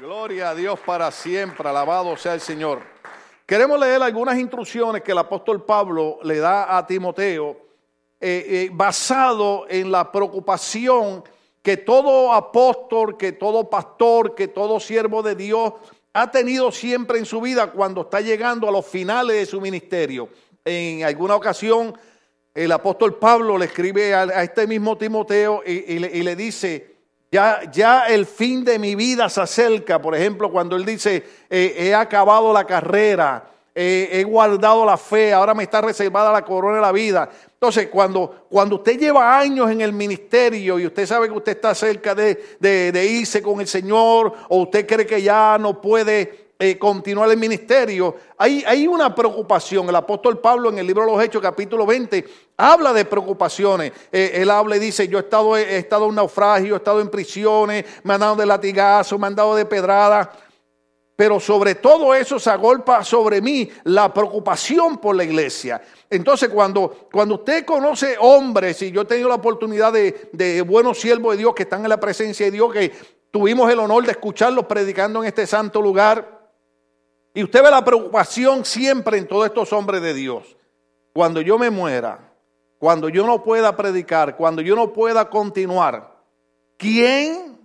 Gloria a Dios para siempre, alabado sea el Señor. Queremos leer algunas instrucciones que el apóstol Pablo le da a Timoteo eh, eh, basado en la preocupación que todo apóstol, que todo pastor, que todo siervo de Dios ha tenido siempre en su vida cuando está llegando a los finales de su ministerio. En alguna ocasión el apóstol Pablo le escribe a, este mismo Timoteo y, le, dice, ya, ya, el fin de mi vida se acerca, por ejemplo, cuando él dice, eh, he acabado la carrera, he guardado la fe, ahora me está reservada la corona de la vida. Entonces, cuando, cuando usted lleva años en el ministerio y usted sabe que usted está cerca de, de irse con el Señor o usted cree que ya no puede eh, continuar el ministerio, hay, hay, una preocupación. El apóstol Pablo en el libro de los Hechos, capítulo 20, habla de preocupaciones. Eh, él habla y dice, yo he estado, he estado en naufragio, he estado en prisiones, me han dado de latigazo, me han dado de pedrada. Pero sobre todo eso se agolpa sobre mí la preocupación por la iglesia. Entonces, cuando, cuando usted conoce hombres, y yo he tenido la oportunidad de, de buenos siervos de Dios que están en la presencia de Dios, que tuvimos el honor de escucharlos predicando en este santo lugar, y usted ve la preocupación siempre en todos estos hombres de Dios. Cuando yo me muera, cuando yo no pueda predicar, cuando yo no pueda continuar, ¿quién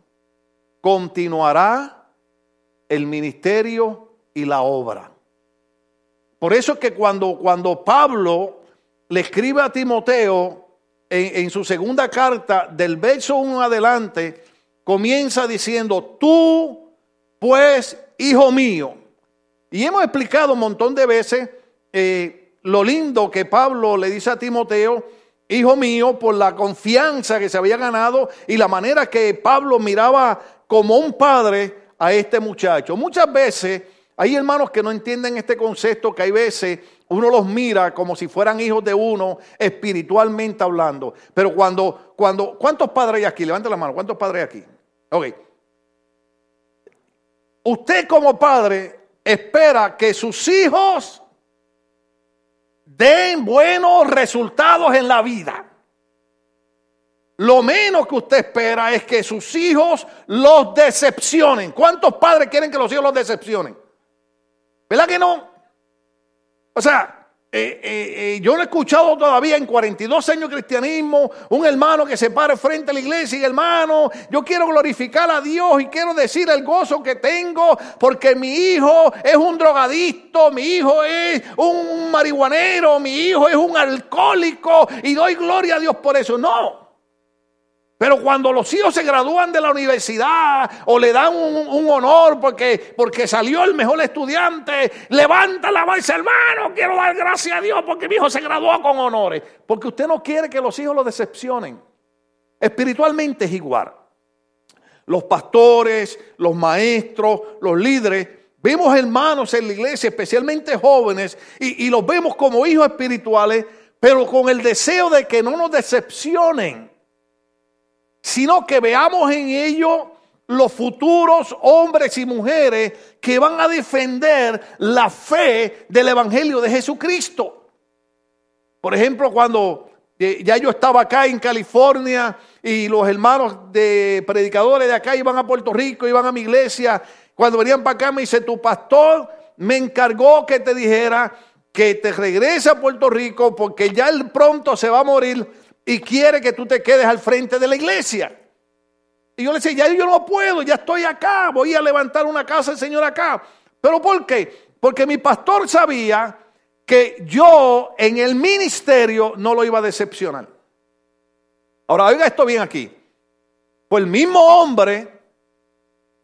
continuará el ministerio y la obra? Por eso es que cuando, cuando Pablo le escribe a Timoteo en, en su segunda carta, del verso 1 adelante, comienza diciendo, tú pues, hijo mío, y hemos explicado un montón de veces eh, lo lindo que Pablo le dice a Timoteo, hijo mío, por la confianza que se había ganado y la manera que Pablo miraba como un padre a este muchacho. Muchas veces hay hermanos que no entienden este concepto, que hay veces uno los mira como si fueran hijos de uno, espiritualmente hablando. Pero cuando, cuando, ¿cuántos padres hay aquí? Levante la mano, ¿cuántos padres hay aquí? Ok. Usted como padre espera que sus hijos den buenos resultados en la vida. Lo menos que usted espera es que sus hijos los decepcionen. ¿Cuántos padres quieren que los hijos los decepcionen? ¿Verdad que no? O sea, eh, eh, eh, yo no he escuchado todavía en 42 años de cristianismo un hermano que se pare frente a la iglesia y hermano, yo quiero glorificar a Dios y quiero decir el gozo que tengo porque mi hijo es un drogadicto, mi hijo es un marihuanero, mi hijo es un alcohólico y doy gloria a Dios por eso. No. Pero cuando los hijos se gradúan de la universidad o le dan un, honor porque, porque salió el mejor estudiante, levanta la voz, hermano, quiero dar gracias a Dios porque mi hijo se graduó con honores. Porque usted no quiere que los hijos lo decepcionen. Espiritualmente es igual. Los pastores, los maestros, los líderes, vemos hermanos en la iglesia, especialmente jóvenes, y, y los vemos como hijos espirituales, pero con el deseo de que no nos decepcionen sino que veamos en ellos los futuros hombres y mujeres que van a defender la fe del Evangelio de Jesucristo. Por ejemplo, cuando eh, ya yo estaba acá en California y los hermanos de predicadores de acá iban a Puerto Rico, iban a mi iglesia, cuando venían para acá me dice, tu pastor me encargó que te dijera que te regrese a Puerto Rico porque ya él pronto se va a morir y quiere que tú te quedes al frente de la iglesia. Y yo le decía, ya yo no puedo, ya estoy acá, voy a levantar una casa del Señor acá. ¿Pero por qué? Porque mi pastor sabía que yo en el ministerio no lo iba a decepcionar. Ahora, oiga esto bien aquí. Fue el mismo hombre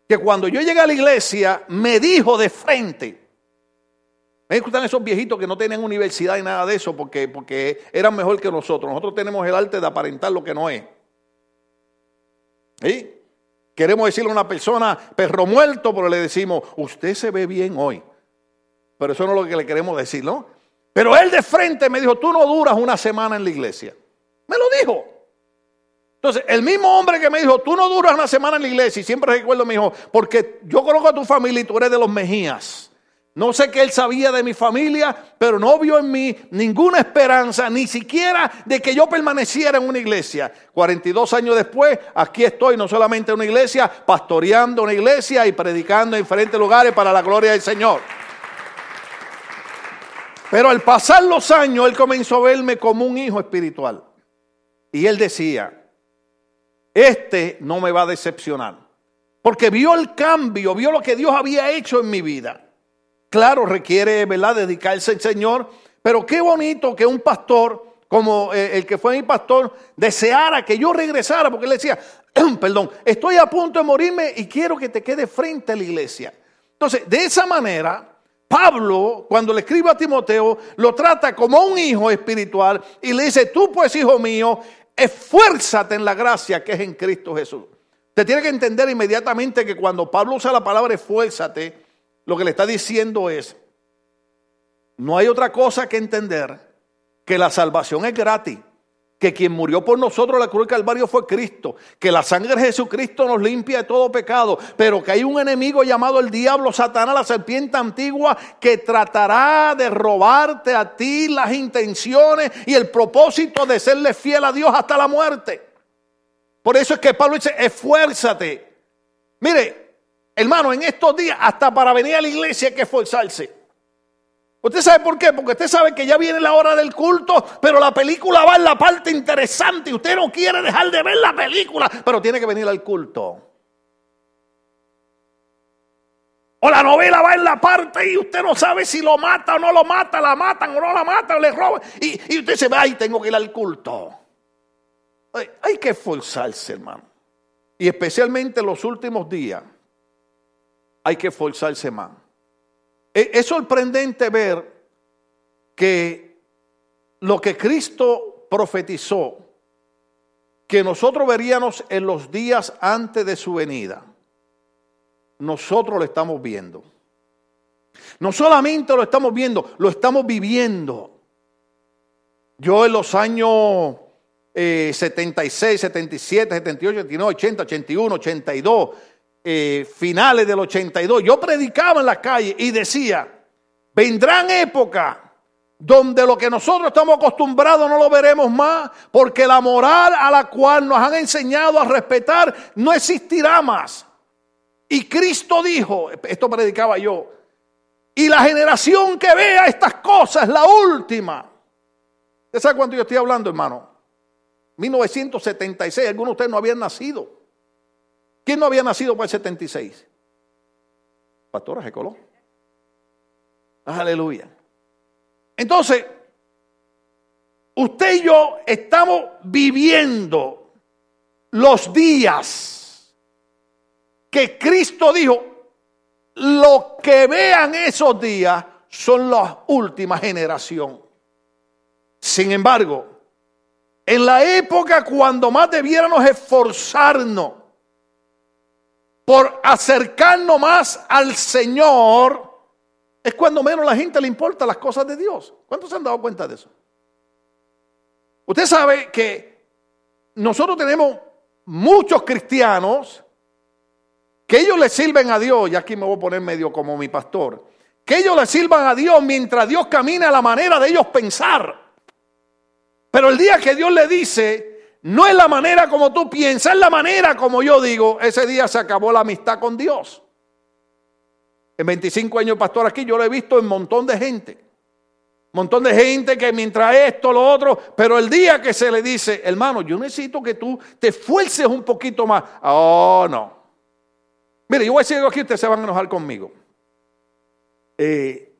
que cuando yo llegué a la iglesia me dijo de frente, me gustan esos viejitos que no tienen universidad y nada de eso porque, porque eran mejor que nosotros. Nosotros tenemos el arte de aparentar lo que no es. ¿Sí? Queremos decirle a una persona perro muerto, pero le decimos, usted se ve bien hoy. Pero eso no es lo que le queremos decir, ¿no? Pero él de frente me dijo, tú no duras una semana en la iglesia. Me lo dijo. Entonces, el mismo hombre que me dijo, tú no duras una semana en la iglesia, y siempre recuerdo, me dijo, porque yo conozco a tu familia y tú eres de los Mejías. No sé qué él sabía de mi familia, pero no vio en mí ninguna esperanza, ni siquiera de que yo permaneciera en una iglesia. 42 años después, aquí estoy, no solamente en una iglesia, pastoreando una iglesia y predicando en diferentes lugares para la gloria del Señor. Pero al pasar los años, él comenzó a verme como un hijo espiritual. Y él decía, este no me va a decepcionar. Porque vio el cambio, vio lo que Dios había hecho en mi vida. Claro, requiere, ¿verdad?, dedicarse al Señor. Pero qué bonito que un pastor, como eh, el que fue mi pastor, deseara que yo regresara, porque él decía, perdón, estoy a punto de morirme y quiero que te quede frente a la iglesia. Entonces, de esa manera, Pablo, cuando le escribe a Timoteo, lo trata como un hijo espiritual y le dice, tú pues, hijo mío, esfuérzate en la gracia que es en Cristo Jesús. Te tiene que entender inmediatamente que cuando Pablo usa la palabra esfuérzate, lo que le está diciendo es, no hay otra cosa que entender que la salvación es gratis, que quien murió por nosotros la cruz del Calvario fue Cristo, que la sangre de Jesucristo nos limpia de todo pecado, pero que hay un enemigo llamado el diablo, Satanás, la serpiente antigua, que tratará de robarte a ti las intenciones y el propósito de serle fiel a Dios hasta la muerte. Por eso es que Pablo dice, esfuérzate. Mire, Hermano, en estos días, hasta para venir a la iglesia hay que esforzarse. ¿Usted sabe por qué? Porque usted sabe que ya viene la hora del culto, pero la película va en la parte interesante y usted no quiere dejar de ver la película, pero tiene que venir al culto. O la novela va en la parte y usted no sabe si lo mata o no lo mata, la matan o no la matan, le roban. Y, usted se va y tengo que ir al culto. hay que esforzarse, hermano. Y especialmente en los últimos días hay que esforzarse más. Es sorprendente ver que lo que Cristo profetizó, que nosotros veríamos en los días antes de su venida, nosotros lo estamos viendo. No solamente lo estamos viendo, lo estamos viviendo. Yo en los años 76, 77, 78, 79, 80, 81, 82, eh, finales del 82, yo predicaba en la calle y decía, vendrán épocas donde lo que nosotros estamos acostumbrados no lo veremos más, porque la moral a la cual nos han enseñado a respetar no existirá más. Y Cristo dijo, esto predicaba yo, y la generación que vea estas cosas, la última. ¿Usted sabe cuánto yo estoy hablando, hermano? 1976, algunos de ustedes no habían nacido. ¿Quién no había nacido para el 76? Pastora Jecoló. Aleluya. Entonces, usted y yo estamos viviendo los días que Cristo dijo, lo que vean esos días son la última generación. Sin embargo, en la época cuando más debiéramos esforzarnos por acercarnos más al Señor, es cuando menos la gente le importa las cosas de Dios. ¿Cuántos se han dado cuenta de eso? Usted sabe que nosotros tenemos muchos cristianos que ellos le sirven a Dios, y aquí me voy a poner medio como mi pastor, que ellos le sirvan a Dios mientras Dios camina a la manera de ellos pensar. Pero el día que Dios le dice, no es la manera como tú piensas, es la manera como yo digo. Ese día se acabó la amistad con Dios. En 25 años pastor aquí yo lo he visto en un montón de gente. Montón de gente que mientras esto, lo otro, pero el día que se le dice, hermano, yo necesito que tú te esfuerces un poquito más. Oh, no. Mire, yo voy a decir algo aquí, ustedes se van a enojar conmigo. Eh,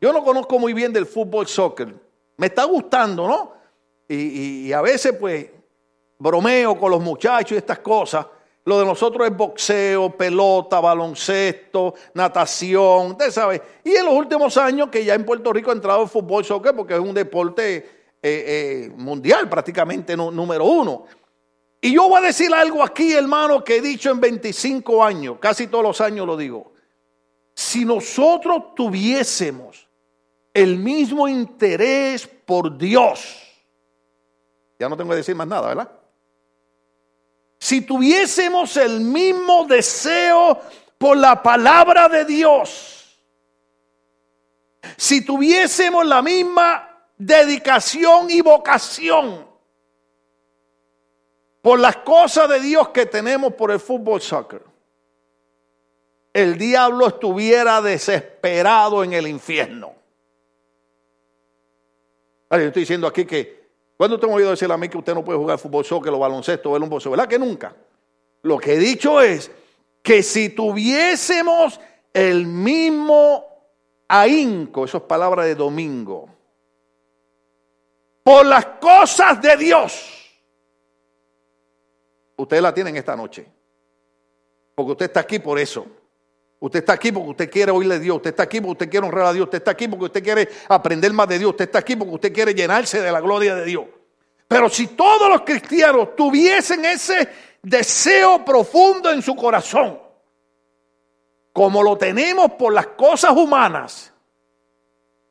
yo no conozco muy bien del fútbol soccer. Me está gustando, ¿no? y, a veces, pues, bromeo con los muchachos y estas cosas. Lo de nosotros es boxeo, pelota, baloncesto, natación, usted sabe. Y en los últimos años que ya en Puerto Rico ha entrado el fútbol soccer porque es un deporte eh, eh, mundial prácticamente número uno. Y yo voy a decir algo aquí, hermano, que he dicho en 25 años, casi todos los años lo digo. Si nosotros tuviésemos el mismo interés por Dios, ya no tengo que decir más nada, ¿verdad? Si tuviésemos el mismo deseo por la palabra de Dios, si tuviésemos la misma dedicación y vocación por las cosas de Dios que tenemos por el fútbol soccer, el diablo estuviera desesperado en el infierno. yo estoy diciendo aquí que, ¿cuándo te hemos oído decir a mí que usted no puede jugar fútbol soccer o baloncesto el un bolso? ¿Verdad que nunca? Lo que he dicho es que si tuviésemos el mismo ahínco, eso es palabra de domingo, por las cosas de Dios, ustedes la tienen esta noche. Porque usted está aquí por eso. Usted está aquí porque usted quiere oírle a Dios. Usted está aquí porque usted quiere honrar a Dios. Usted está aquí porque usted quiere aprender más de Dios. Usted está aquí porque usted quiere llenarse de la gloria de Dios. Pero si todos los cristianos tuviesen ese deseo profundo en su corazón, como lo tenemos por las cosas humanas,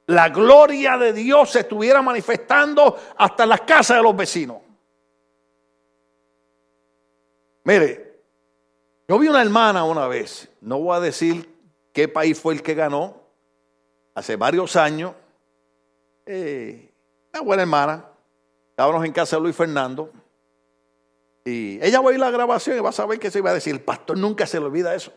la gloria de Dios se estuviera manifestando hasta en las casas de los vecinos. Mire, yo vi una hermana una vez, no voy a decir qué país fue el que ganó, hace varios años, eh, una buena hermana, estábamos en casa de Luis Fernando, y ella va a ir a la grabación y va a saber qué se iba a decir, el pastor nunca se le olvida eso.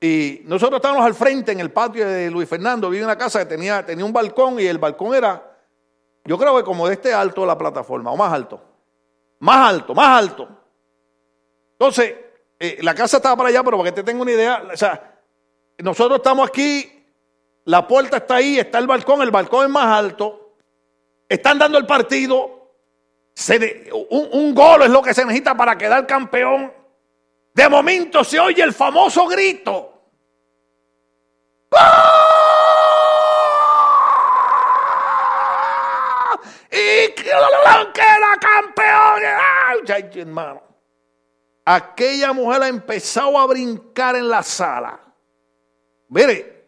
Y nosotros estábamos al frente en el patio de Luis Fernando, en una casa que tenía, tenía un balcón y el balcón era, yo creo que como de este alto la plataforma, o más alto, más alto, más alto. Entonces, eh, la casa estaba para allá, pero para que te tenga una idea, o sea, nosotros estamos aquí, la puerta está ahí, está el balcón, el balcón es más alto, están dando el partido, un, un gol es lo que se necesita para quedar campeón. De momento se oye el famoso grito. Y queda campeón. Ay, hermano. Aquella mujer ha empezado a brincar en la sala. Mire,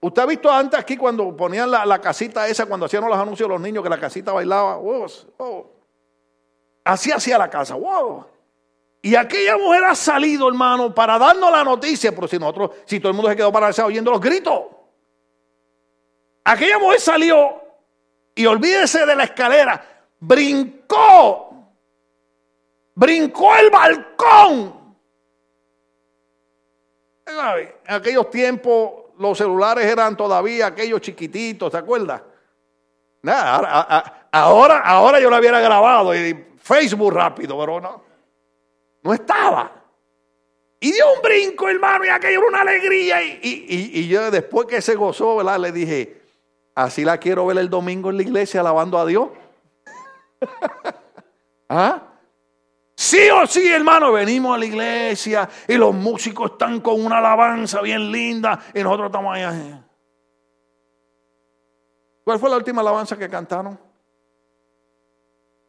usted ha visto antes aquí cuando ponían la, casita esa, cuando hacían los anuncios de los niños, que la casita bailaba. Así hacía la casa. Wow. Y aquella mujer ha salido, hermano, para darnos la noticia, pero si nosotros, si todo el mundo se quedó parado oyendo los gritos. Aquella mujer salió y olvídese de la escalera, brincó brincó el balcón. En aquellos tiempos los celulares eran todavía aquellos chiquititos, ¿te acuerdas? Ahora, ahora, yo lo hubiera grabado y Facebook rápido, pero no. No estaba. Y dio un brinco, hermano, y aquello era una alegría. Y, y, yo después que se gozó, ¿verdad? Le dije, así la quiero ver el domingo en la iglesia alabando a Dios. ¿Ah? Sí o sí, hermano, venimos a la iglesia y los músicos están con una alabanza bien linda y nosotros estamos ahí. ¿Cuál fue la última alabanza que cantaron?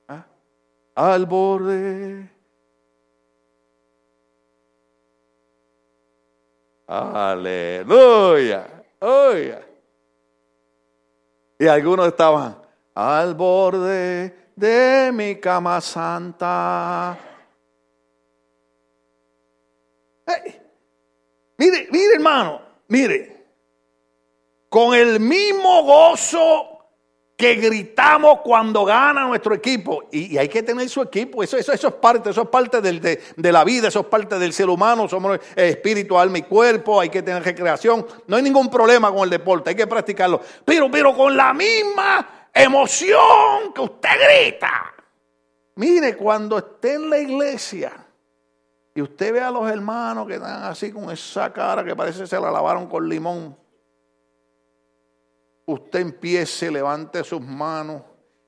¿Ah? Al borde. Aleluya. Y algunos estaban al borde de mi cama santa. mire, mire hermano, mire, con el mismo gozo que gritamos cuando gana nuestro equipo. Y, hay que tener su equipo. Eso, eso, eso es parte, eso es parte de, de, la vida, eso es parte del ser humano. Somos espíritu, alma y cuerpo. Hay que tener recreación. No hay ningún problema con el deporte, hay que practicarlo. Pero, pero con la misma emoción que usted grita. Mire, cuando esté en la iglesia y usted ve a los hermanos que están así con esa cara que parece que se la lavaron con limón, usted empiece, levante sus manos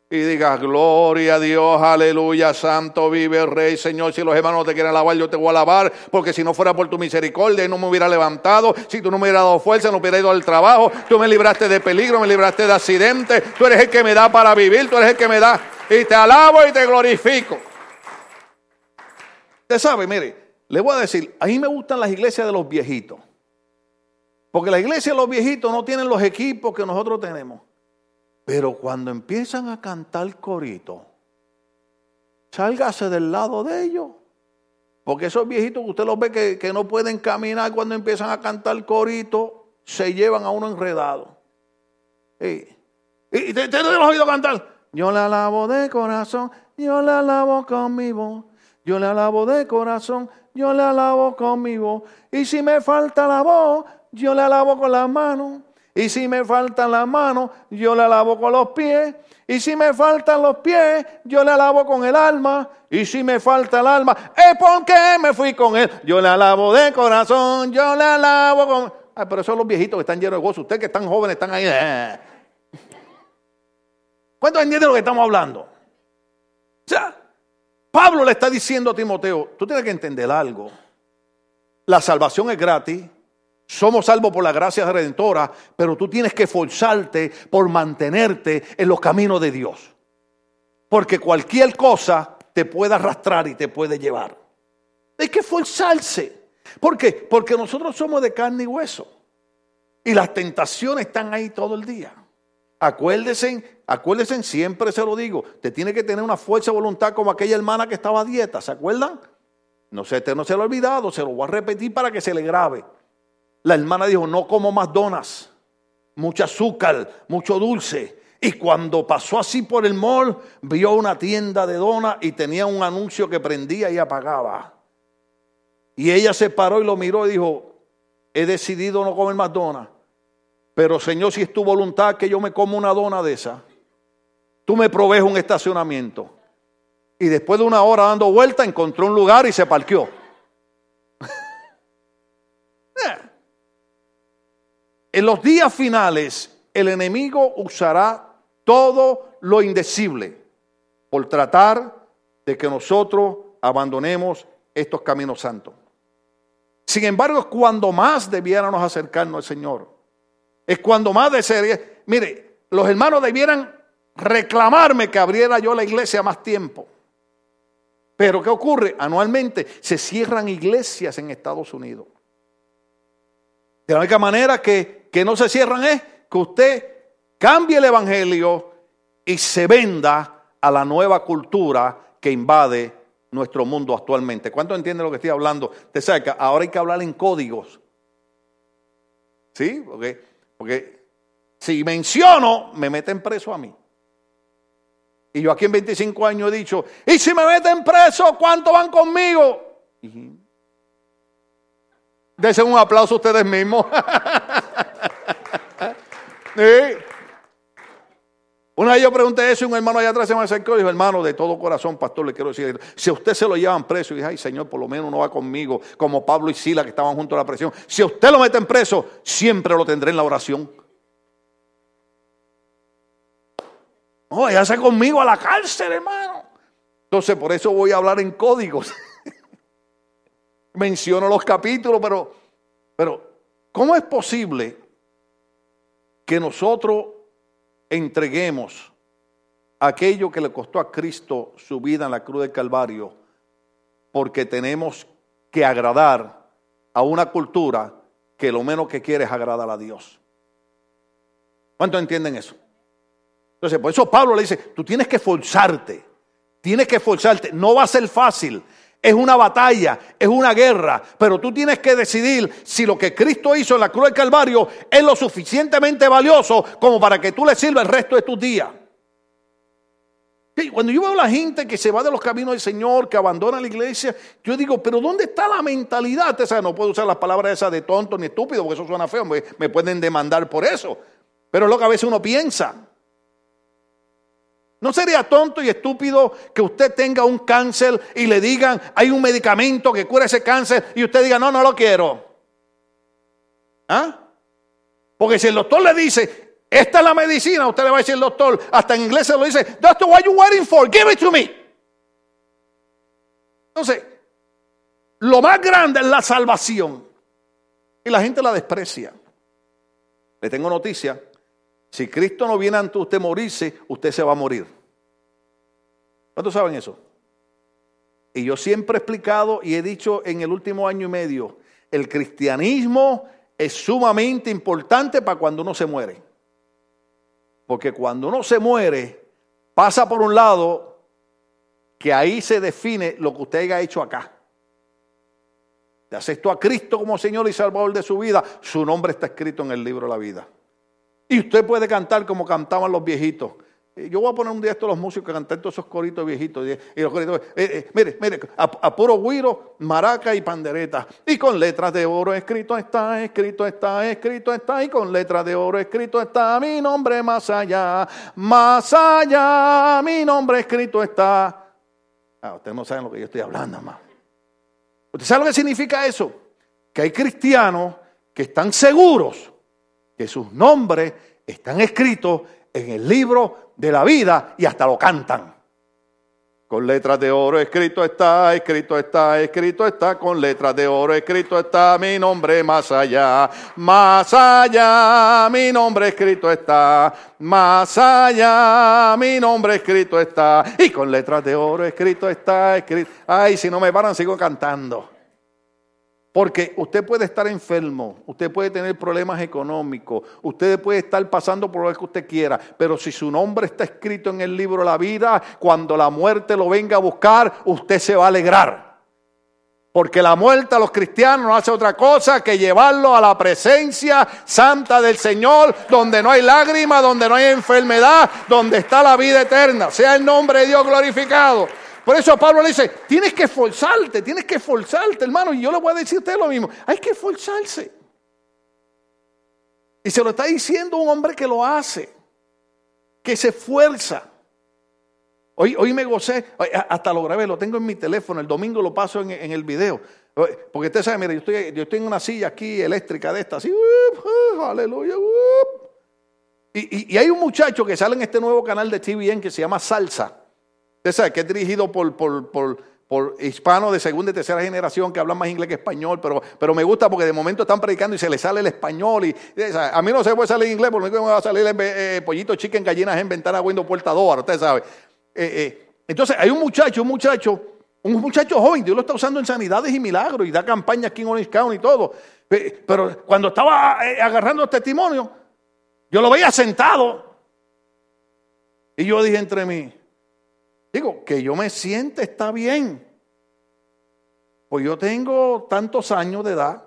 y diga, gloria a Dios, aleluya, santo vive el rey, Señor. Si los hermanos te quieren alabar, yo te voy a alabar, porque si no fuera por tu misericordia, no me hubiera levantado, si tú no me hubieras dado fuerza, no hubiera ido al trabajo, tú me libraste de peligro, me libraste de accidentes, tú eres el que me da para vivir, tú eres el que me da, y te alabo y te glorifico. Usted sabe, mire, le voy a decir, a mí me gustan las iglesias de los viejitos, porque la iglesia de los viejitos no tienen los equipos que nosotros tenemos. Pero cuando empiezan a cantar corito, sálgase del lado de ellos. Porque esos viejitos que usted los ve que, no pueden caminar cuando empiezan a cantar corito, se llevan a uno enredado. Y, y te, te lo he oído cantar. Yo la alabo de corazón, yo la alabo con mi voz. Yo le alabo de corazón, yo le alabo con mi voz. Y si me falta la voz, yo le alabo con las manos. Y si me faltan las manos, yo le alabo con los pies. Y si me faltan los pies, yo le alabo con el alma. Y si me falta el alma, es porque me fui con él. Yo le alabo de corazón, yo le alabo con... Ay, pero son los viejitos que están llenos de gozo. Ustedes que están jóvenes están ahí. Eh. ¿Cuántos entienden lo que estamos hablando? O sea, Pablo le está diciendo a Timoteo, tú tienes que entender algo. La salvación es gratis. Somos salvos por la gracia redentora, pero tú tienes que esforzarte por mantenerte en los caminos de Dios. Porque cualquier cosa te puede arrastrar y te puede llevar. Hay que esforzarse. ¿Por qué? Porque nosotros somos de carne y hueso. Y las tentaciones están ahí todo el día. Acuérdense, acuérdense, siempre se lo digo, te tiene que tener una fuerza de voluntad como aquella hermana que estaba a dieta, ¿se acuerdan? No sé, no se lo ha olvidado, se lo voy a repetir para que se le grabe. La hermana dijo, no como más donas, mucho azúcar, mucho dulce. Y cuando pasó así por el mall, vio una tienda de donas y tenía un anuncio que prendía y apagaba. Y ella se paró y lo miró y dijo, he decidido no comer más donas. Pero Señor, si es tu voluntad que yo me como una dona de esa, tú me provees un estacionamiento. Y después de una hora dando vuelta, encontró un lugar y se parqueó. Eh. En los días finales, el enemigo usará todo lo indecible por tratar de que nosotros abandonemos estos caminos santos. Sin embargo, cuando más debiéramos acercarnos al Señor, es cuando más desearía. Mire, los hermanos debieran reclamarme que abriera yo la iglesia más tiempo. Pero ¿qué ocurre? Anualmente se cierran iglesias en Estados Unidos. De la única manera que, que no se cierran es que usted cambie el Evangelio y se venda a la nueva cultura que invade nuestro mundo actualmente. ¿Cuánto entiende lo que estoy hablando? Te saca, ahora hay que hablar en códigos. ¿Sí? Porque porque si menciono, me meten preso a mí. Y yo aquí en 25 años he dicho, y si me meten preso, ¿cuánto van conmigo? Desen un aplauso ustedes mismos. Una vez yo pregunté eso y un hermano allá atrás se me acercó y dijo, hermano, de todo corazón, pastor, le quiero decir, si a usted se lo llevan preso, y dije, ay Señor, por lo menos no va conmigo, como Pablo y Sila que estaban junto a la presión. Si a usted lo meten preso, siempre lo tendré en la oración. No, ya conmigo a la cárcel, hermano. Entonces, por eso voy a hablar en códigos. Menciono los capítulos, pero, pero, ¿cómo es posible que nosotros entreguemos aquello que le costó a Cristo su vida en la cruz del Calvario, porque tenemos que agradar a una cultura que lo menos que quiere es agradar a Dios. ¿Cuántos entienden eso? Entonces, por eso Pablo le dice, tú tienes que esforzarte, tienes que esforzarte, no va a ser fácil, es una batalla, es una guerra, pero tú tienes que decidir si lo que Cristo hizo en la cruz del Calvario es lo suficientemente valioso como para que tú le sirvas el resto de tus días. Cuando yo veo la gente que se va de los caminos del Señor, que abandona la iglesia, yo digo, pero ¿dónde está la mentalidad? Sea, no puedo usar las palabras esas de tonto ni estúpido, porque eso suena feo, me, me pueden demandar por eso. Pero es lo que a veces uno piensa. ¿No sería tonto y estúpido que usted tenga un cáncer y le digan, hay un medicamento que cura ese cáncer y usted diga, no, no lo quiero? ¿Ah? Porque si el doctor le dice, esta es la medicina, usted le va a decir el doctor, hasta en inglés se lo dice, Doctor, what are you waiting for? Give it to me. Entonces, lo más grande es la salvación. Y la gente la desprecia. Le tengo noticia. Si Cristo no viene ante usted morirse, usted se va a morir. ¿Cuántos saben eso? Y yo siempre he explicado y he dicho en el último año y medio, el cristianismo es sumamente importante para cuando uno se muere. Porque cuando uno se muere, pasa por un lado que ahí se define lo que usted haya hecho acá. aceptó a Cristo como Señor y Salvador de su vida, su nombre está escrito en el libro de la vida. Y usted puede cantar como cantaban los viejitos. Yo voy a poner un día esto los músicos que cantan todos esos coritos viejitos. Y los coritos, eh, eh, mire, mire, a, puro guiro, maraca y pandereta. Y con letras de oro escrito está, escrito está, escrito está. Y con letras de oro escrito está mi nombre más allá, más allá, mi nombre escrito está. Ah, ustedes no saben lo que yo estoy hablando, más. ¿Usted sabe lo que significa eso? Que hay cristianos que están seguros que sus nombres están escritos en el libro de la vida y hasta lo cantan. Con letras de oro escrito está, escrito está, escrito está, con letras de oro escrito está mi nombre más allá, más allá, mi nombre escrito está, más allá, mi nombre escrito está, y con letras de oro escrito está, escrito, ay, si no me paran sigo cantando. Porque usted puede estar enfermo, usted puede tener problemas económicos, usted puede estar pasando por lo que usted quiera, pero si su nombre está escrito en el libro de la vida, cuando la muerte lo venga a buscar, usted se va a alegrar. Porque la muerte a los cristianos no hace otra cosa que llevarlo a la presencia santa del Señor, donde no hay lágrimas, donde no hay enfermedad, donde está la vida eterna. Sea el nombre de Dios glorificado. Por eso Pablo le dice, tienes que esforzarte, tienes que esforzarte, hermano. Y yo le voy a decir a usted lo mismo, hay que esforzarse. Y se lo está diciendo un hombre que lo hace, que se esfuerza. Hoy, hoy me gocé, hasta lo grabé, lo tengo en mi teléfono, el domingo lo paso en, el video. Porque usted sabe, mire, yo estoy, yo estoy en una silla aquí eléctrica de esta, así, aleluya. Y, y, hay un muchacho que sale en este nuevo canal de TVN que se llama Salsa. Usted sabe que es dirigido por, por, hispanos de segunda y tercera generación que hablan más inglés que español, pero, pero me gusta porque de momento están predicando y se les sale el español. Y, a mí no se puede salir inglés, porque me va a salir eh, pollito, chicken, gallinas en ventana, window, puerta, door, usted sabe. Eh, eh, entonces hay un muchacho, un muchacho, un muchacho joven, Dios lo está usando en sanidades y milagros y da campaña aquí en Orange County y todo. Pero cuando estaba agarrando testimonio, yo lo veía sentado. Y yo dije entre mí, Digo, que yo me siente está bien. Pues yo tengo tantos años de edad,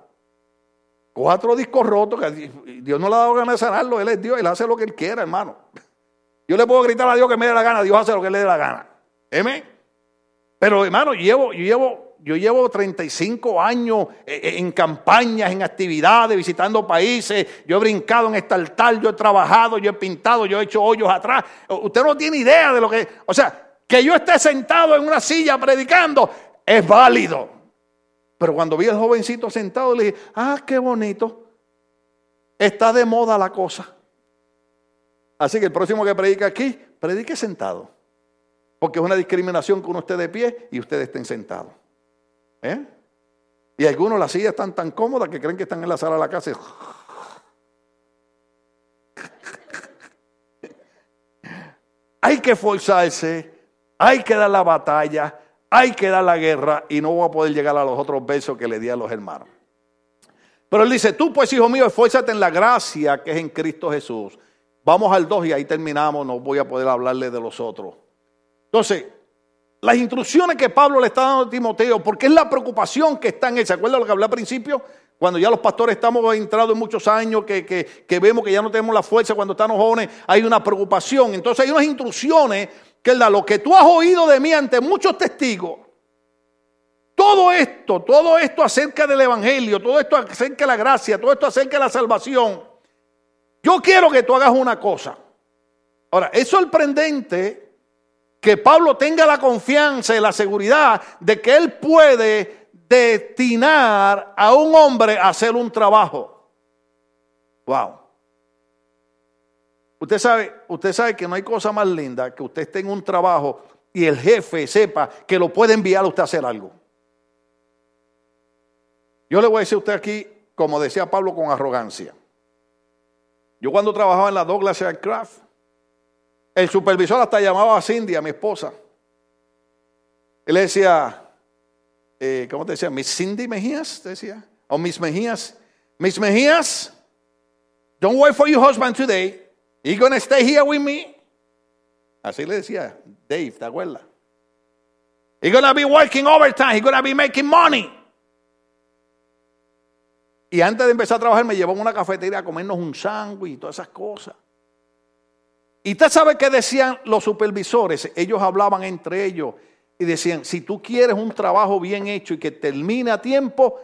cuatro discos rotos, que Dios no le ha dado ganas de sanarlo, Él es Dios, Él hace lo que Él quiera, hermano. Yo le puedo gritar a Dios que me dé la gana, Dios hace lo que le dé la gana. ¿Amén? Pero hermano, llevo, yo llevo, yo llevo 35 años eh, eh, en campañas, en actividades, visitando países. Yo he brincado en este altar, yo he trabajado, yo he pintado, yo he hecho hoyos atrás. Usted no tiene idea de lo que, o sea, que yo esté sentado en una silla predicando es válido. Pero cuando vi al jovencito sentado, le dije, ah, qué bonito. Está de moda la cosa. Así que el próximo que predique aquí, predique sentado. Porque es una discriminación que uno esté de pie y ustedes estén sentados. ¿Eh? Y algunos las sillas están tan cómodas que creen que están en la sala de la casa. Hay que esforzarse hay que dar la batalla, hay que dar la guerra y no voy a poder llegar a los otros besos que le di a los hermanos. Pero él dice, tú pues hijo mío, esfuérzate en la gracia que es en Cristo Jesús. Vamos al 2 y ahí terminamos, no voy a poder hablarle de los otros. Entonces, las instrucciones que Pablo le está dando a Timoteo, porque es la preocupación que está en él. ¿Se acuerdan lo que hablé al principio? Cuando ya los pastores estamos entrados en muchos años, que, que, vemos que ya no tenemos la fuerza cuando estamos jóvenes, hay una preocupación. Entonces hay unas instrucciones que da, lo que tú has oído de mí ante muchos testigos, todo esto, todo esto acerca del Evangelio, todo esto acerca de la gracia, todo esto acerca de la salvación, yo quiero que tú hagas una cosa. Ahora, es sorprendente que Pablo tenga la confianza y la seguridad de que él puede destinar a un hombre a hacer un trabajo. Wow. Usted sabe, usted sabe que no hay cosa más linda que usted esté en un trabajo y el jefe sepa que lo puede enviar a usted a hacer algo. Yo le voy a decir a usted aquí, como decía Pablo, con arrogancia. Yo cuando trabajaba en la Douglas Aircraft, el supervisor hasta llamaba a Cindy, a mi esposa. Él decía, eh, ¿cómo te decía? Miss Cindy Mejías, decía. O Miss Mejías. Miss Mejías, don't wait for your husband today. You gonna stay here with me? Así le decía Dave, ¿te acuerdas? He's gonna be working overtime. He's gonna be making money. Y antes de empezar a trabajar me llevó a una cafetería a comernos un sándwich y todas esas cosas. Y usted sabe qué decían los supervisores. Ellos hablaban entre ellos y decían, si tú quieres un trabajo bien hecho y que termine a tiempo,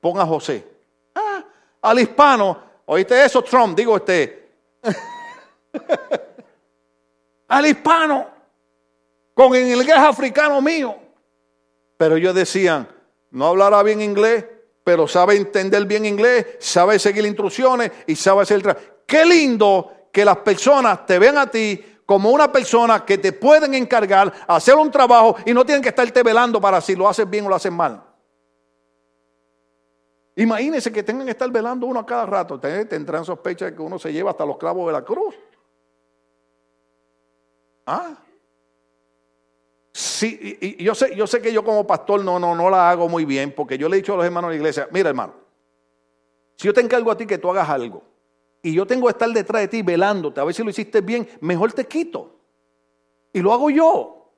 ponga a José. Ah, al hispano, oíste eso, Trump, digo este. al hispano, con el inglés africano mío. Pero ellos decían, no hablará bien inglés, pero sabe entender bien inglés, sabe seguir instrucciones y sabe hacer el trabajo. Qué lindo que las personas te vean a ti como una persona que te pueden encargar hacer un trabajo y no tienen que estarte velando para si lo haces bien o lo haces mal. Imagínense que tengan que estar velando uno a cada rato. Tendrán sospecha de que uno se lleva hasta los clavos de la cruz. ¿Ah? Sí, y, yo, sé, yo sé que yo como pastor no, no, no la hago muy bien, porque yo le he dicho a los hermanos de la iglesia, mira hermano, si yo te encargo a ti que tú hagas algo, y yo tengo que estar detrás de ti velándote, a ver si lo hiciste bien, mejor te quito. Y lo hago yo.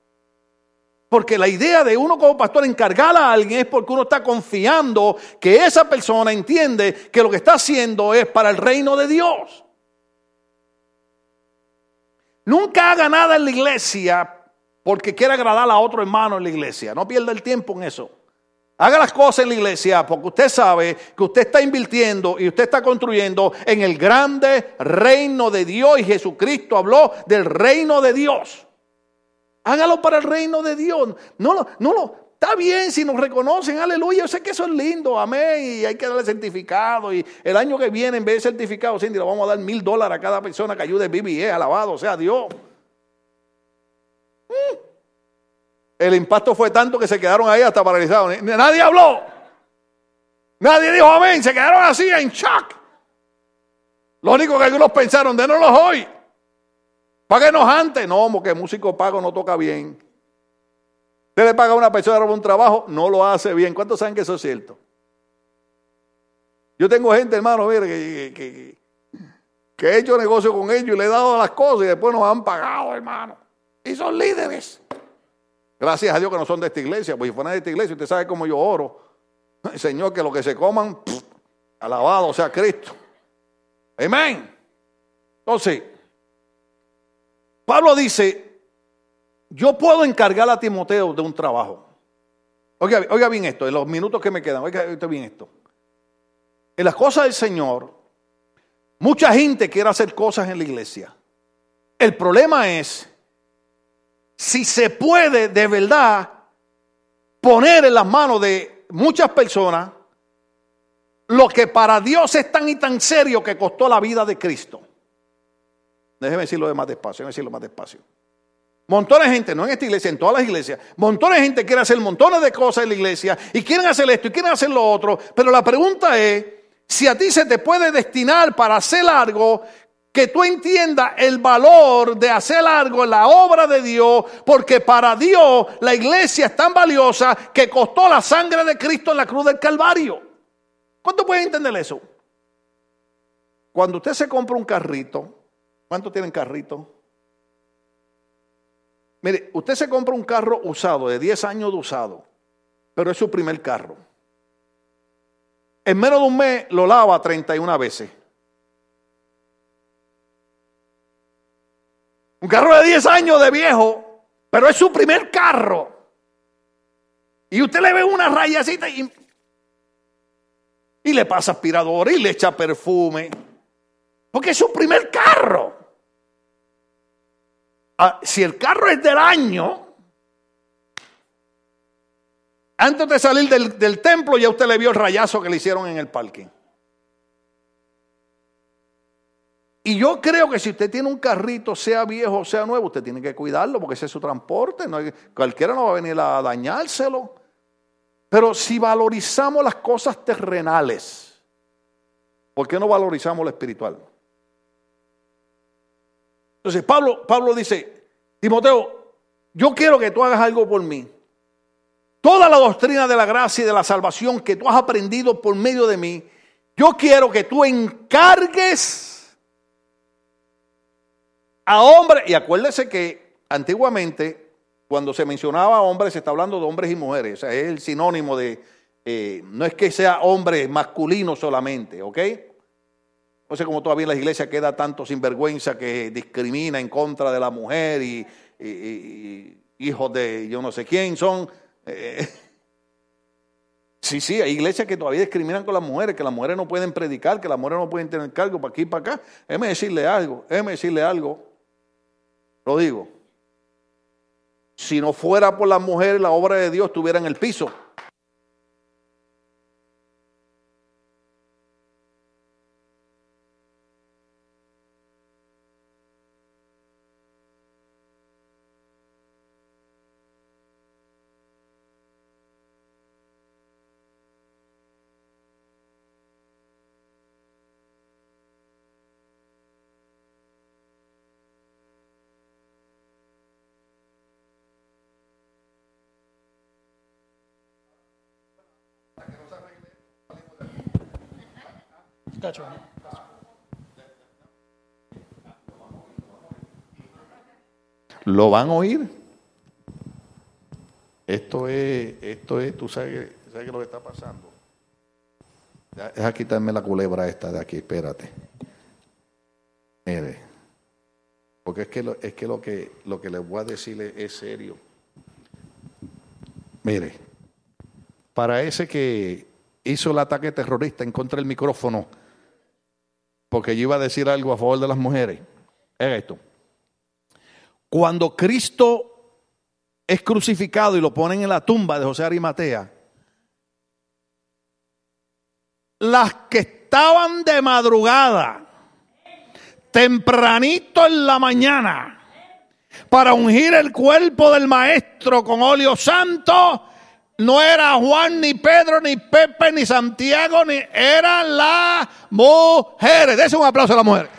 Porque la idea de uno como pastor encargar a alguien es porque uno está confiando que esa persona entiende que lo que está haciendo es para el reino de Dios. Nunca haga nada en la iglesia porque quiere agradar a otro hermano en la iglesia. No pierda el tiempo en eso. Haga las cosas en la iglesia porque usted sabe que usted está invirtiendo y usted está construyendo en el grande reino de Dios y Jesucristo habló del reino de Dios. Hágalo para el reino de Dios. No lo, no lo, está bien si nos reconocen, aleluya. Yo sé que eso es lindo, amén. Y hay que darle certificado. Y el año que viene, en vez de certificado, Cindy, le vamos a dar mil dólares a cada persona que ayude BBE, alabado sea Dios. Mm. El impacto fue tanto que se quedaron ahí hasta paralizados. Nadie habló. Nadie dijo amén. Se quedaron así en shock. Lo único que algunos pensaron, denoslos hoy. Páguenos antes. No, porque músico pago no toca bien. Usted le paga a una persona por un trabajo, no lo hace bien. ¿Cuántos saben que eso es cierto? Yo tengo gente, hermano, mire, que, que he hecho negocio con ellos y le he dado las cosas y después nos han pagado, hermano. Y son líderes. Gracias a Dios que no son de esta iglesia, pues si fueran de esta iglesia, usted sabe cómo yo oro. Señor, que lo que se coman, alabado sea Cristo. Amén. Entonces, Pablo dice, yo puedo encargar a Timoteo de un trabajo. Oiga, oiga bien esto, en los minutos que me quedan, oiga, bien esto. En las cosas del Señor, mucha gente quiere hacer cosas en la iglesia. El problema es si se puede de verdad poner en las manos de muchas personas lo que para Dios es tan y tan serio que costó la vida de Cristo. Déjeme decirlo de más despacio, déjeme decirlo más despacio. Montones de gente, no en esta iglesia, en todas las iglesias, montones de gente quiere hacer montones de cosas en la iglesia y quieren hacer esto y quieren hacer lo otro, pero la pregunta es, si a ti se te puede destinar para hacer algo que tú entiendas el valor de hacer algo en la obra de Dios, porque para Dios la iglesia es tan valiosa que costó la sangre de Cristo en la cruz del Calvario. ¿Cuánto pueden entender eso? Cuando usted se compra un carrito, ¿cuánto tienen carrito? Mire, usted se compra un carro usado, de 10 años de usado, pero es su primer carro. En menos de un mes lo lava 31 veces. Un carro de 10 años de viejo, pero es su primer carro. Y usted le ve una rayacita y, y le pasa aspirador y le echa perfume. Porque es su primer carro. Ah, si el carro es del año, antes de salir del, del templo ya usted le vio el rayazo que le hicieron en el parking. Y yo creo que si usted tiene un carrito, sea viejo o sea nuevo, usted tiene que cuidarlo porque ese es su transporte. No cualquiera no va a venir a dañárselo. Pero si valorizamos las cosas terrenales, ¿por qué no valorizamos lo espiritual? Entonces Pablo, Pablo dice, Timoteo, yo quiero que tú hagas algo por mí. Toda la doctrina de la gracia y de la salvación que tú has aprendido por medio de mí, yo quiero que tú encargues a hombres, y acuérdese que antiguamente cuando se mencionaba hombres se está hablando de hombres y mujeres, o sea, es el sinónimo de eh, no es que sea hombre masculino solamente, ¿ok? No sé cómo todavía en las iglesias queda tanto sinvergüenza que discrimina en contra de la mujer y, hijos de yo no sé quién son. Eh, sí, sí, hay iglesias que todavía discriminan con las mujeres, que las mujeres no pueden predicar, que las mujeres no pueden tener cargo para aquí y para acá. Déjeme decirle algo, déjeme decirle algo. Lo digo. Si no fuera por las mujeres, la obra de Dios estuviera en el piso. ¿Lo van a oír? Esto es, esto es, tú sabes, sabes lo que está pasando. Deja quitarme la culebra esta de aquí, espérate. Mire, porque es que lo, es que lo que lo que les voy a decir es serio. Mire, para ese que hizo el ataque terrorista en contra del micrófono, porque yo iba a decir algo a favor de las mujeres, es esto. Cuando Cristo es crucificado y lo ponen en la tumba de José Arimatea, las que estaban de madrugada, tempranito en la mañana, para ungir el cuerpo del maestro con óleo santo, no era Juan, ni Pedro, ni Pepe, ni Santiago, ni eran las mujeres. Dese un aplauso a las mujeres.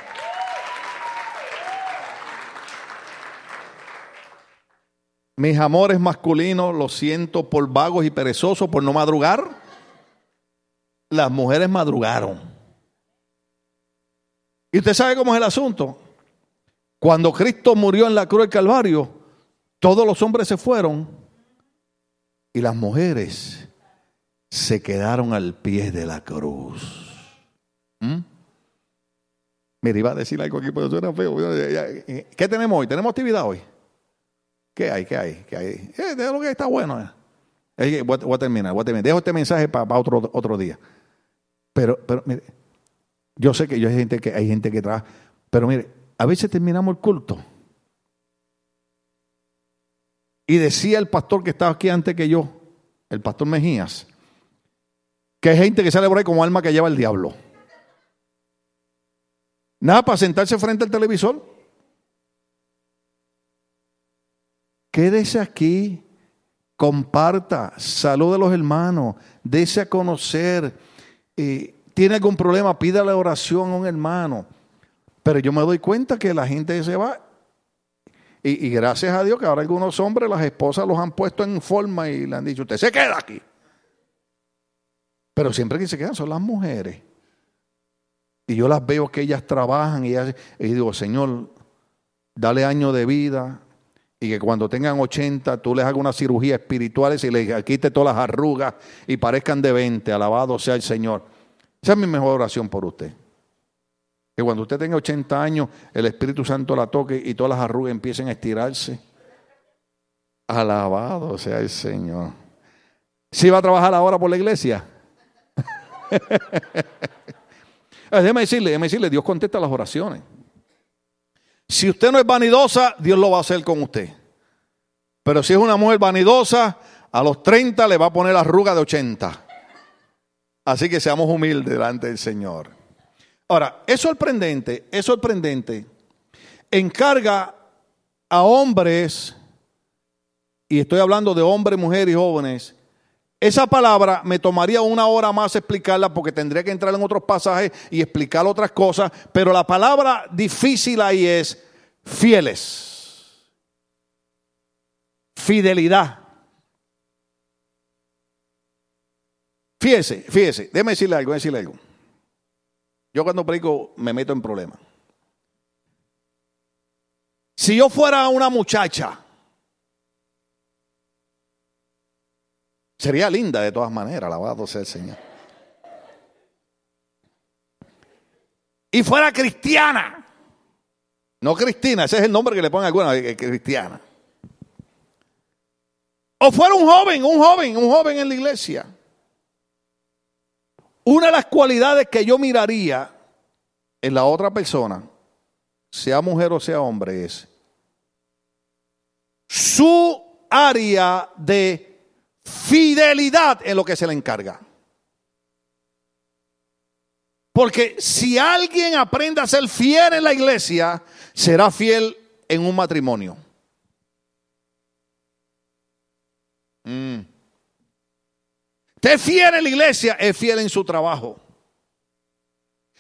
Mis amores masculinos, lo siento por vagos y perezosos por no madrugar. Las mujeres madrugaron. ¿Y usted sabe cómo es el asunto? Cuando Cristo murió en la cruz del Calvario, todos los hombres se fueron y las mujeres se quedaron al pie de la cruz. ¿Mm? Mira, iba a decir algo aquí, pero suena feo. ¿Qué tenemos hoy? ¿Tenemos actividad hoy? ¿Qué hay? ¿Qué hay? ¿Qué hay? Eh, lo que está bueno. Eh. Voy, a, terminar, voy a terminar. Dejo este mensaje para, otro, otro día. Pero, pero mire, yo sé que yo hay gente que hay gente que trabaja, pero mire, a veces terminamos el culto y decía el pastor que estaba aquí antes que yo, el pastor Mejías, que hay gente que sale por ahí como alma que lleva el diablo. Nada para sentarse frente al televisor. Quédese aquí, comparta, salude a los hermanos, dése a conocer. Eh, tiene algún problema, pídale oración a un hermano. Pero yo me doy cuenta que la gente se va y, gracias a Dios que ahora algunos hombres, las esposas los han puesto en forma y le han dicho, usted se queda aquí. Pero siempre que se quedan son las mujeres. Y yo las veo que ellas trabajan y, digo, Señor, dale años de vida y que cuando tengan 80 tú les hagas una cirugía espiritual y les quite todas las arrugas y parezcan de 20. Alabado sea el Señor. Esa es mi mejor oración por usted. Que cuando usted tenga 80 años, el Espíritu Santo la toque y todas las arrugas empiecen a estirarse. Alabado sea el Señor. ¿Sí va a trabajar ahora por la iglesia? déjeme decirle, déjeme decirle, Dios contesta las oraciones. Si usted no es vanidosa, Dios lo va a hacer con usted. Pero si es una mujer vanidosa, a los 30 le va a poner arruga de 80. Así que seamos humildes delante del Señor. Ahora, es sorprendente, es sorprendente. Encarga a hombres, y estoy hablando de hombres, mujeres y jóvenes, esa palabra me tomaría una hora más explicarla porque tendría que entrar en otros pasajes y explicar otras cosas, pero la palabra difícil ahí es fieles. Fidelidad. Fíjese, fíjese, déjeme decirle algo, déjeme decirle algo. Yo cuando predico me meto en problemas. Si yo fuera una muchacha Sería linda de todas maneras, alabado sea el Señor. Y fuera cristiana. No Cristina, ese es el nombre que le ponen alguna, eh, cristiana. O fuera un joven, un joven, un joven en la iglesia. Una de las cualidades que yo miraría en la otra persona, sea mujer o sea hombre, es su área de fidelidad en lo que se le encarga. Porque si alguien aprende a ser fiel en la iglesia, será fiel en un matrimonio. Mm. Usted fiel en la iglesia, es fiel en su trabajo.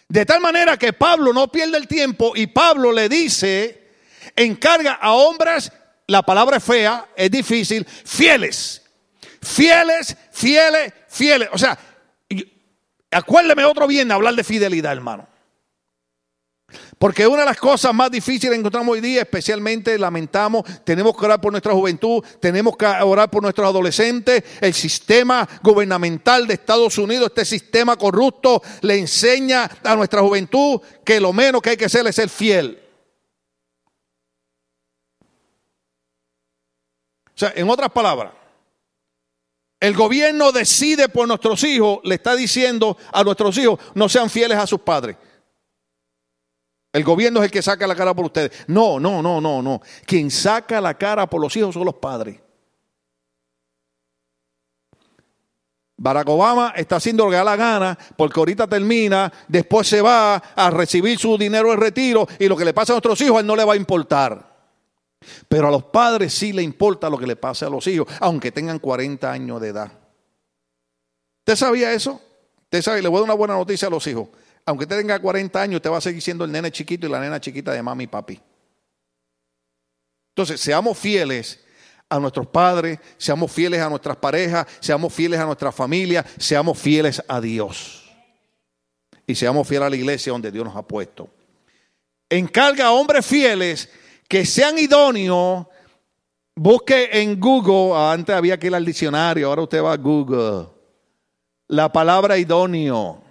De tal manera que Pablo no pierde el tiempo y Pablo le dice, encarga a hombres, la palabra es fea, es difícil, fieles. Fieles, fieles, fieles. O sea, Acuérdeme otro bien hablar de fidelidad, hermano. Porque una de las cosas más difíciles que encontramos hoy día, especialmente lamentamos, tenemos que orar por nuestra juventud, tenemos que orar por nuestros adolescentes. El sistema gubernamental de Estados Unidos, este sistema corrupto, le enseña a nuestra juventud que lo menos que hay que hacer es ser fiel. O sea, en otras palabras, el gobierno decide por nuestros hijos, le está diciendo a nuestros hijos, no sean fieles a sus padres. El gobierno es el que saca la cara por ustedes. No, no, no, no, no. Quien saca la cara por los hijos son los padres. Barack Obama está haciendo lo que da la gana porque ahorita termina, después se va a recibir su dinero de retiro y lo que le pasa a nuestros hijos a él no le va a importar. Pero a los padres sí le importa lo que le pase a los hijos, aunque tengan 40 años de edad. ¿Usted sabía eso? Usted sabe, le voy a dar una buena noticia a los hijos. Aunque usted tenga 40 años, usted va a seguir siendo el nene chiquito y la nena chiquita de mami y papi. Entonces, seamos fieles a nuestros padres, seamos fieles a nuestras parejas, seamos fieles a nuestra familia, seamos fieles a Dios. Y seamos fieles a la iglesia donde Dios nos ha puesto. Encarga a hombres fieles que sean idóneos, busque en Google, antes había que ir al diccionario, ahora usted va a Google, la palabra idóneo.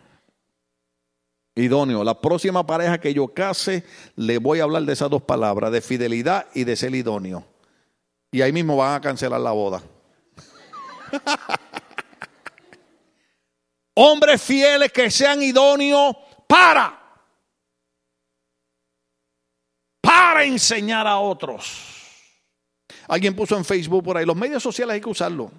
Idóneo. La próxima pareja que yo case, le voy a hablar de esas dos palabras, de fidelidad y de ser idóneo. Y ahí mismo van a cancelar la boda. Hombres fieles que sean idóneos para para enseñar a otros. Alguien puso en Facebook por ahí, los medios sociales hay que usarlo.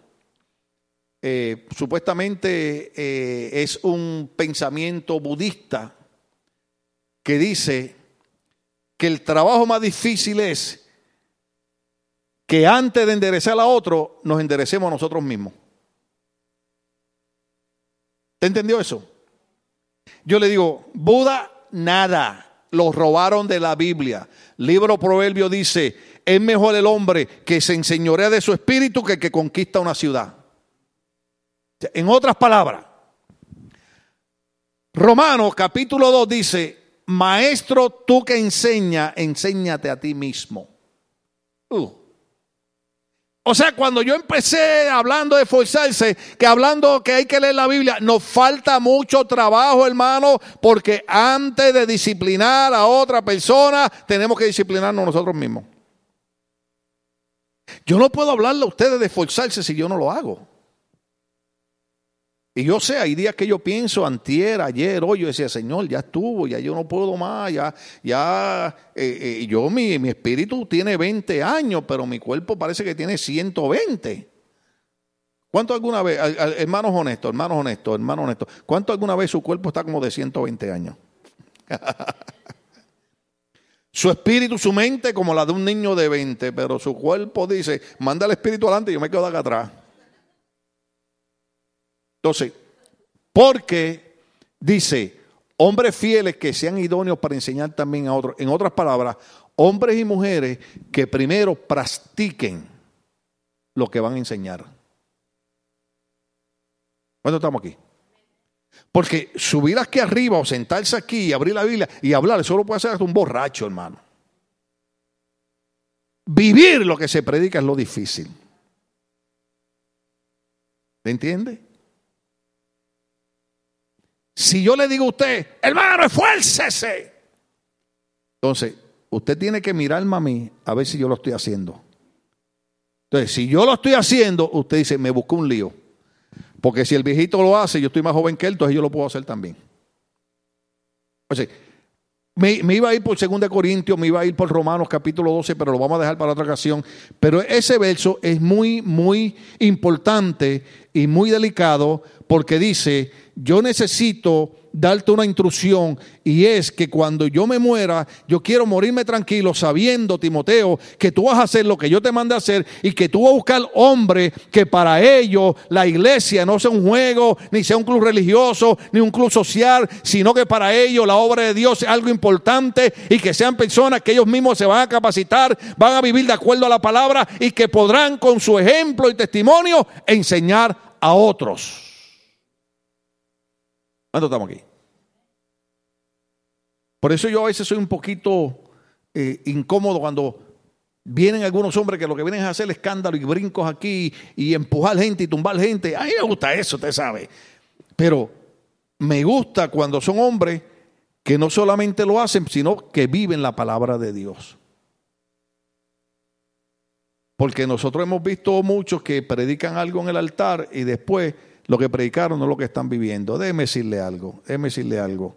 Eh, supuestamente eh, es un pensamiento budista que dice que el trabajo más difícil es que antes de enderezar a otro, nos enderecemos a nosotros mismos. ¿Te entendió eso? Yo le digo, Buda, nada los robaron de la Biblia. Libro Proverbio dice, es mejor el hombre que se enseñorea de su espíritu que el que conquista una ciudad. En otras palabras, Romanos capítulo 2 dice, maestro, tú que enseña, enséñate a ti mismo. Uh. O sea, cuando yo empecé hablando de esforzarse, que hablando que hay que leer la Biblia, nos falta mucho trabajo, hermano, porque antes de disciplinar a otra persona, tenemos que disciplinarnos nosotros mismos. Yo no puedo hablarle a ustedes de esforzarse si yo no lo hago. Y yo sé, hay días que yo pienso, antier, ayer, hoy, yo decía, Señor, ya estuvo, ya yo no puedo más, ya, ya, eh, eh, yo, mi, mi espíritu tiene 20 años, pero mi cuerpo parece que tiene 120. ¿Cuánto alguna vez, hermanos honestos, hermanos honestos, hermanos honestos, cuánto alguna vez su cuerpo está como de 120 años? su espíritu, su mente como la de un niño de 20, pero su cuerpo dice, manda el espíritu adelante y yo me quedo acá atrás. Entonces, porque dice, hombres fieles que sean idóneos para enseñar también a otros. En otras palabras, hombres y mujeres que primero practiquen lo que van a enseñar. ¿Cuándo estamos aquí? Porque subir aquí arriba o sentarse aquí y abrir la Biblia y hablar, eso lo puede hacer hasta un borracho, hermano. Vivir lo que se predica es lo difícil. ¿Le entiende? Si yo le digo a usted, hermano, esfuércese. Entonces, usted tiene que mirarme a mí a ver si yo lo estoy haciendo. Entonces, si yo lo estoy haciendo, usted dice, me buscó un lío. Porque si el viejito lo hace, yo estoy más joven que él, entonces yo lo puedo hacer también. O sea, me, iba a ir por 2 Corintios, me iba a ir por Romanos capítulo 12, pero lo vamos a dejar para otra ocasión. Pero ese verso es muy, muy importante y muy delicado porque dice, yo necesito darte una intrusión y es que cuando yo me muera, yo quiero morirme tranquilo sabiendo, Timoteo, que tú vas a hacer lo que yo te mande a hacer y que tú vas a buscar hombre que para ellos la iglesia no sea un juego, ni sea un club religioso, ni un club social, sino que para ellos la obra de Dios es algo importante y que sean personas que ellos mismos se van a capacitar, van a vivir de acuerdo a la palabra y que podrán con su ejemplo y testimonio enseñar a otros. ¿Cuánto estamos aquí? Por eso yo a veces soy un poquito eh, incómodo cuando vienen algunos hombres que lo que vienen es hacer escándalo y brincos aquí y empujar gente y tumbar gente. A mí me gusta eso, usted sabe. Pero me gusta cuando son hombres que no solamente lo hacen, sino que viven la palabra de Dios. Porque nosotros hemos visto muchos que predican algo en el altar y después lo que predicaron no es lo que están viviendo. Déjeme decirle algo, déjeme decirle algo.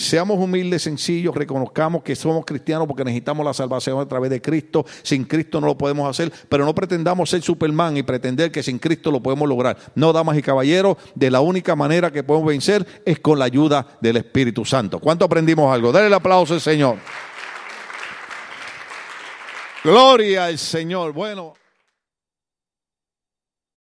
Seamos humildes, sencillos, reconozcamos que somos cristianos porque necesitamos la salvación a través de Cristo. Sin Cristo no lo podemos hacer, pero no pretendamos ser Superman y pretender que sin Cristo lo podemos lograr. No, damas y caballeros, de la única manera que podemos vencer es con la ayuda del Espíritu Santo. ¿Cuánto aprendimos algo? Dale el aplauso al Señor. Gloria al Señor. Bueno.